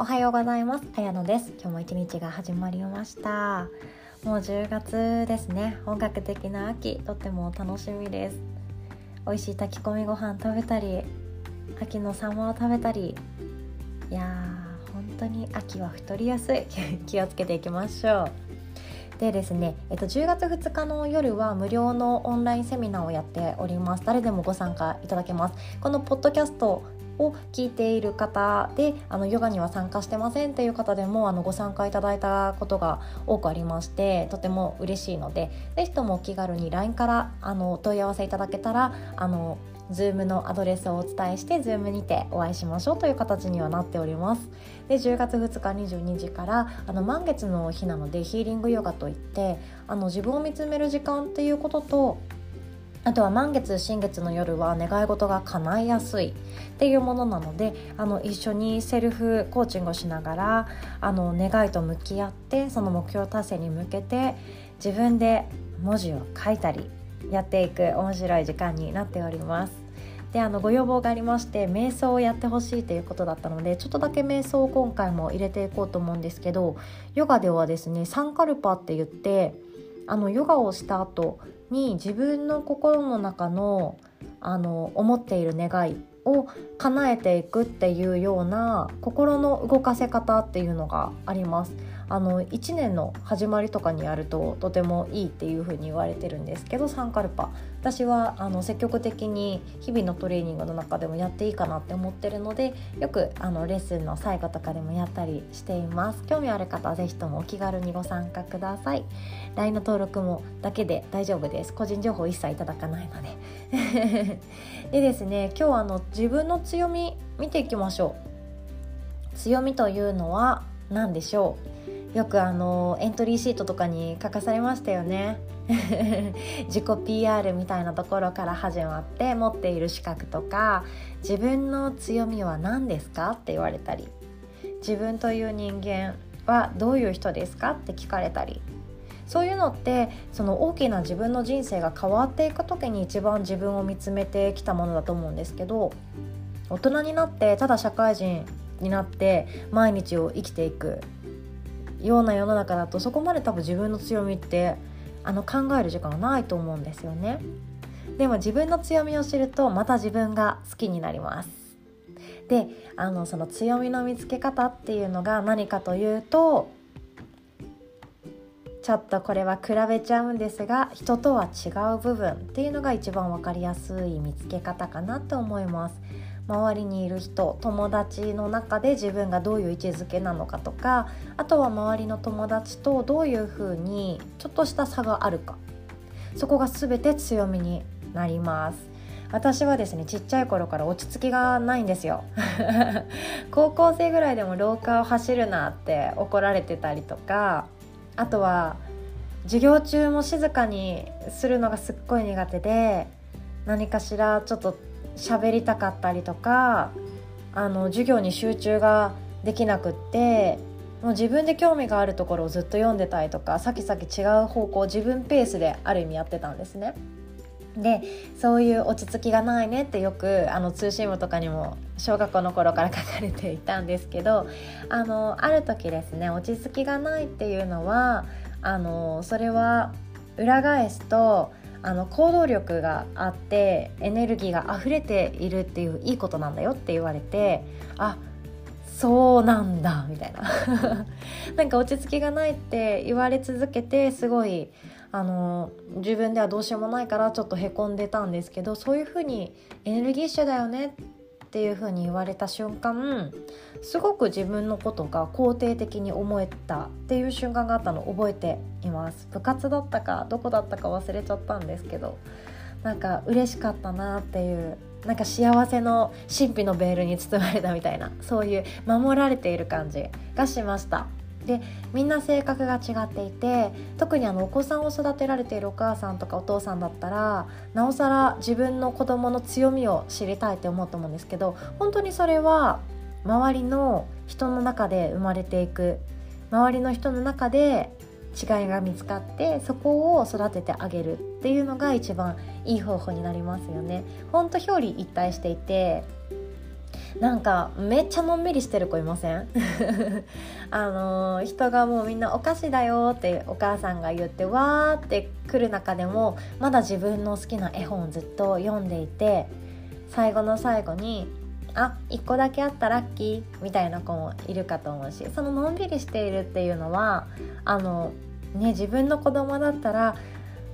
おはようございます。あやのです。今日も一日が始まりました。もう10月ですね。本格的な秋、とっても楽しみです。美味しい炊き込みご飯食べたり、秋のサンマを食べたり、いやー、本当に秋は太りやすい。気をつけていきましょう。でですね、えっと、10月2日の夜は無料のオンラインセミナーをやっております誰でもご参加いただけますこのポッドキャストを聞いている方であのヨガには参加してませんっていう方でもあのご参加いただいたことが多くありましてとても嬉しいので是非ともお気軽に LINE からあのお問い合わせいただけたらあの Zoom のアドレスをお伝えして Zoom にてお会いしましょうという形にはなっております。で10月2日22時からあの満月の日なのでヒーリングヨガといってあの自分を見つめる時間っていうこととあとは満月新月の夜は願い事が叶いやすいっていうものなのであの一緒にセルフコーチングをしながらあの願いと向き合ってその目標達成に向けて自分で文字を書いたりやっていく面白い時間になっております。であのご要望がありまして瞑想をやってほしいということだったのでちょっとだけ瞑想を今回も入れていこうと思うんですけどヨガではですねサンカルパって言ってあのヨガをした後に自分の心の中のあの思っている願いを叶えていくっていうような心の動かせ方っていうのがあります。あの1年の始まりとかにやるととてもいいっていうふうに言われてるんですけどサンカルパ私はあの積極的に日々のトレーニングの中でもやっていいかなって思ってるのでよくあのレッスンの最後とかでもやったりしています。興味ある方は是非ともお気軽にご参加ください。LINE の登録もだけで大丈夫です。個人情報一切いただかないので。でですね今日あの自分の強み見ていきましょう。強みというのは何でしょう？よくあのエントリーシートとかに書かされましたよね。自己 PR みたいなところから始まって持っている資格とか自分の強みは何ですかって言われたり自分という人間はどういう人ですかって聞かれたりそういうのってその大きな自分の人生が変わっていく時に一番自分を見つめてきたものだと思うんですけど大人になってただ社会人になって毎日を生きていくような世の中だとそこまで多分自分の強みってあの考える時間がないと思うんですよね。でも自分の強みを知るとまた自分が好きになります。であのその強みの見つけ方っていうのが何かというとちょっとこれは比べちゃうんですが人とは違う部分っていうのが一番分かりやすい見つけ方かなと思います。周りにいる人友達の中で自分がどういう位置づけなのかとかあとは周りの友達とどういうふうにちょっとした差があるか。そこが全て強みになります。私はですねちっちゃい頃から落ち着きがないんですよ。高校生ぐらいでも廊下を走るなって怒られてたりとかあとは授業中も静かにするのがすっごい苦手で何かしらちょっと喋りたかったりとかあの授業に集中ができなくってもう自分で興味があるところをずっと読んでたりとか先々違う方向自分ペースである意味やってたんですね。でそういう落ち着きがないねってよくあの通信簿とかにも小学校の頃から書かれていたんですけどあのある時ですね落ち着きがないっていうのはあのそれは裏返すとあの行動力があってエネルギーが溢れているっていういいことなんだよって言われてあそうなんだみたいな。なんか落ち着きがないって言われ続けてすごいあの自分ではどうしようもないからちょっとへこんでたんですけどそういうふうにエネルギッシュだよねっていうふうに言われた瞬間すごく自分のことが肯定的に思えたっていう瞬間があったのを覚えています。部活だったかどこだったか忘れちゃったんですけどなんか嬉しかったなっていうなんか幸せの神秘のベールに包まれたみたいなそういう守られている感じがしました。でみんな性格が違っていて特にあのお子さんを育てられているお母さんとかお父さんだったらなおさら自分の子供の強みを知りたいって思うと思うんですけど本当にそれは周りの人の中で生まれていく周りの人の中で違いが見つかってそこを育ててあげるっていうのが一番いい方法になりますよね。ほんと表裏一体していてなんかめっちゃのんびりしてる子いません？あの人がもうみんなお菓子だよってお母さんが言ってわーって来る中でもまだ自分の好きな絵本をずっと読んでいて最後の最後にあ1個だけあったラッキーみたいな子もいるかと思うしそののんびりしているっていうのはあのね自分の子供だったら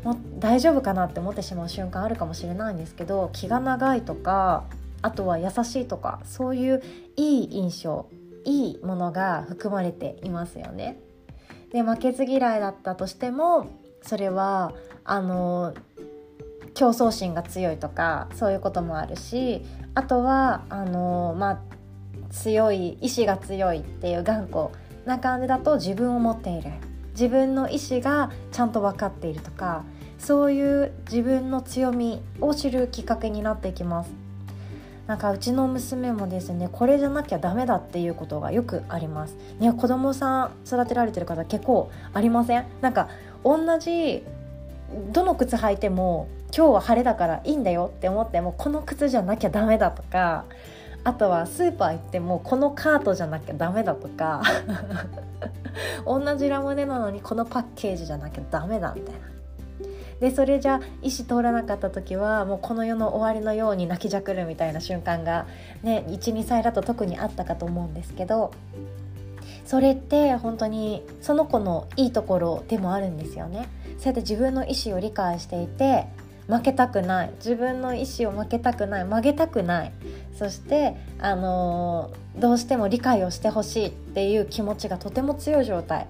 も大丈夫かなって思ってしまう瞬間あるかもしれないんですけど気が長いとかあとは優しいとかそういういい印象いいものが含まれていますよね。で負けず嫌いだったとしてもそれはあの競争心が強いとかそういうこともあるしあとはあのまあ強い意志が強いっていう頑固な感じだと自分を持っている自分の意志がちゃんと分かっているとかそういう自分の強みを知るきっかけになっていきますなんかうちの娘もですねこれじゃなきゃダメだっていうことがよくありますね子供さん育てられてる方結構ありません？なんか同じどの靴履いても今日は晴れだからいいんだよって思ってもこの靴じゃなきゃダメだとかあとはスーパー行ってもこのカートじゃなきゃダメだとか 同じラムネなのにこのパッケージじゃなきゃダメだみたいな。でそれじゃ意思通らなかった時はもうこの世の終わりのように泣きじゃくるみたいな瞬間がね12歳だと特にあったかと思うんですけどそれって本当にその子のいいところでもあるんですよね。そうやって自分の意思を理解していて負けたくない。自分の意思を負けたくない。曲げたくない。そしてあのー、どうしても理解をしてほしいっていう気持ちがとても強い状態。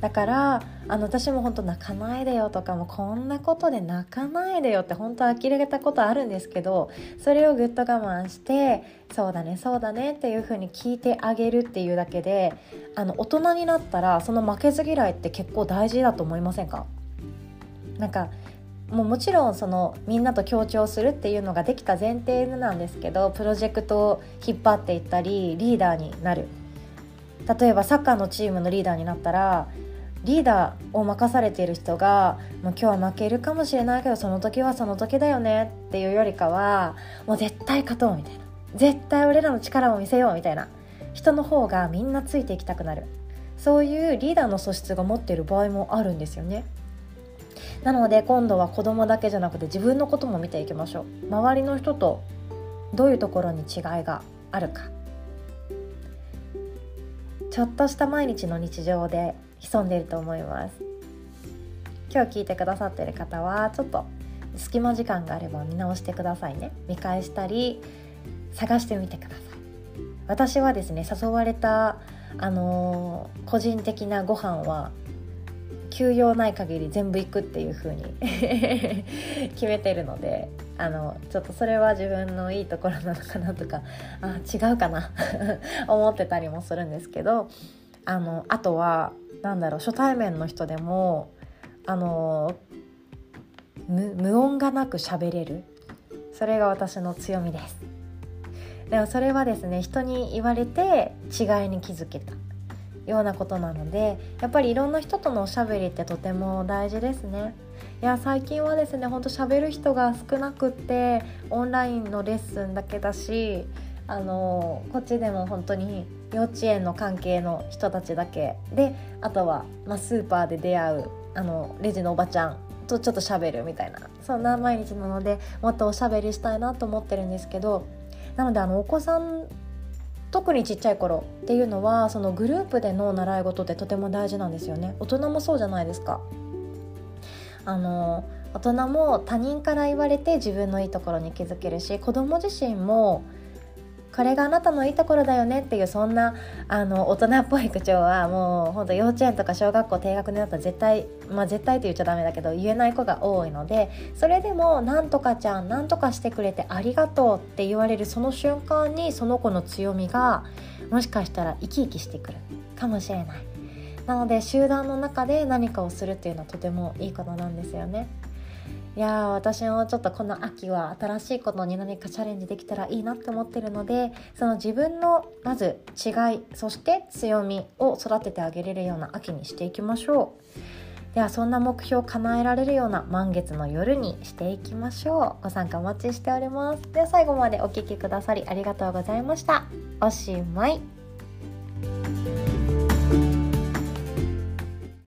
だからあの私も本当泣かないでよとかもこんなことで泣かないでよって本当呆れたことあるんですけどそれをぐっと我慢してそうだねそうだねっていう風に聞いてあげるっていうだけであの大人になったらその負けず嫌いって結構大事だと思いませんか？なんかもうもちろんそのみんなと協調するっていうのができた前提なんですけどプロジェクトを引っ張っていったりリーダーになる。例えばサッカーのチームのリーダーになったらリーダーを任されている人がもう今日は負けるかもしれないけどその時はその時だよねっていうよりかはもう絶対勝とうみたいな。絶対俺らの力を見せようみたいな。人の方がみんなついていきたくなる。そういうリーダーの素質が持っている場合もあるんですよね。なので今度は子供だけじゃなくて自分のことも見ていきましょう。周りの人とどういうところに違いがあるか。ちょっとした毎日の日常で潜んでいると思います。今日聞いてくださってる方はちょっと隙間時間があれば見直してくださいね。見返したり探してみてください。私はですね誘われたあのー、個人的なご飯は休養ない限り全部行くっていう風に 決めてるのであのちょっとそれは自分のいいところなのかなとかあ違うかな 思ってたりもするんですけどあのあとはなんだろう初対面の人でもあの無音がなく喋れる。それが私の強みです。でもそれはですね人に言われて違いに気づけた。ようなことなのでやっぱりいろんな人とのおしゃべりってとても大事ですね。いや最近はですねほんと喋る人が少なくってオンラインのレッスンだけだしあのこっちでも本当に幼稚園の関係の人たちだけであとは、まあ、スーパーで出会うあのレジのおばちゃんとちょっと喋るみたいなそんな毎日なのでもっとおしゃべりしたいなと思ってるんですけどなのであのお子さん特にちっちゃい頃っていうのはそのグループでの習い事ってとても大事なんですよね。大人もそうじゃないですか。あの大人も他人から言われて自分のいいところに気づけるし子供自身もこれがあなたのいいところだよねっていうそんなあの大人っぽい口調はもうほんと幼稚園とか小学校低学年だったら絶対まあ絶対と言っちゃダメだけど言えない子が多いのでそれでも「なんとかちゃんなんとかしてくれてありがとう」って言われるその瞬間にその子の強みがもしかしたら生き生きしてくるかもしれない。なので集団の中で何かをするっていうのはとてもいいことなんですよね。いや私もちょっとこの秋は新しいことに何かチャレンジできたらいいなって思ってるのでその自分のまず違いそして強みを育ててあげれるような秋にしていきましょう。ではそんな目標を叶えられるような満月の夜にしていきましょう。ご参加お待ちしております。では最後までお聴きくださりありがとうございました。おしまい。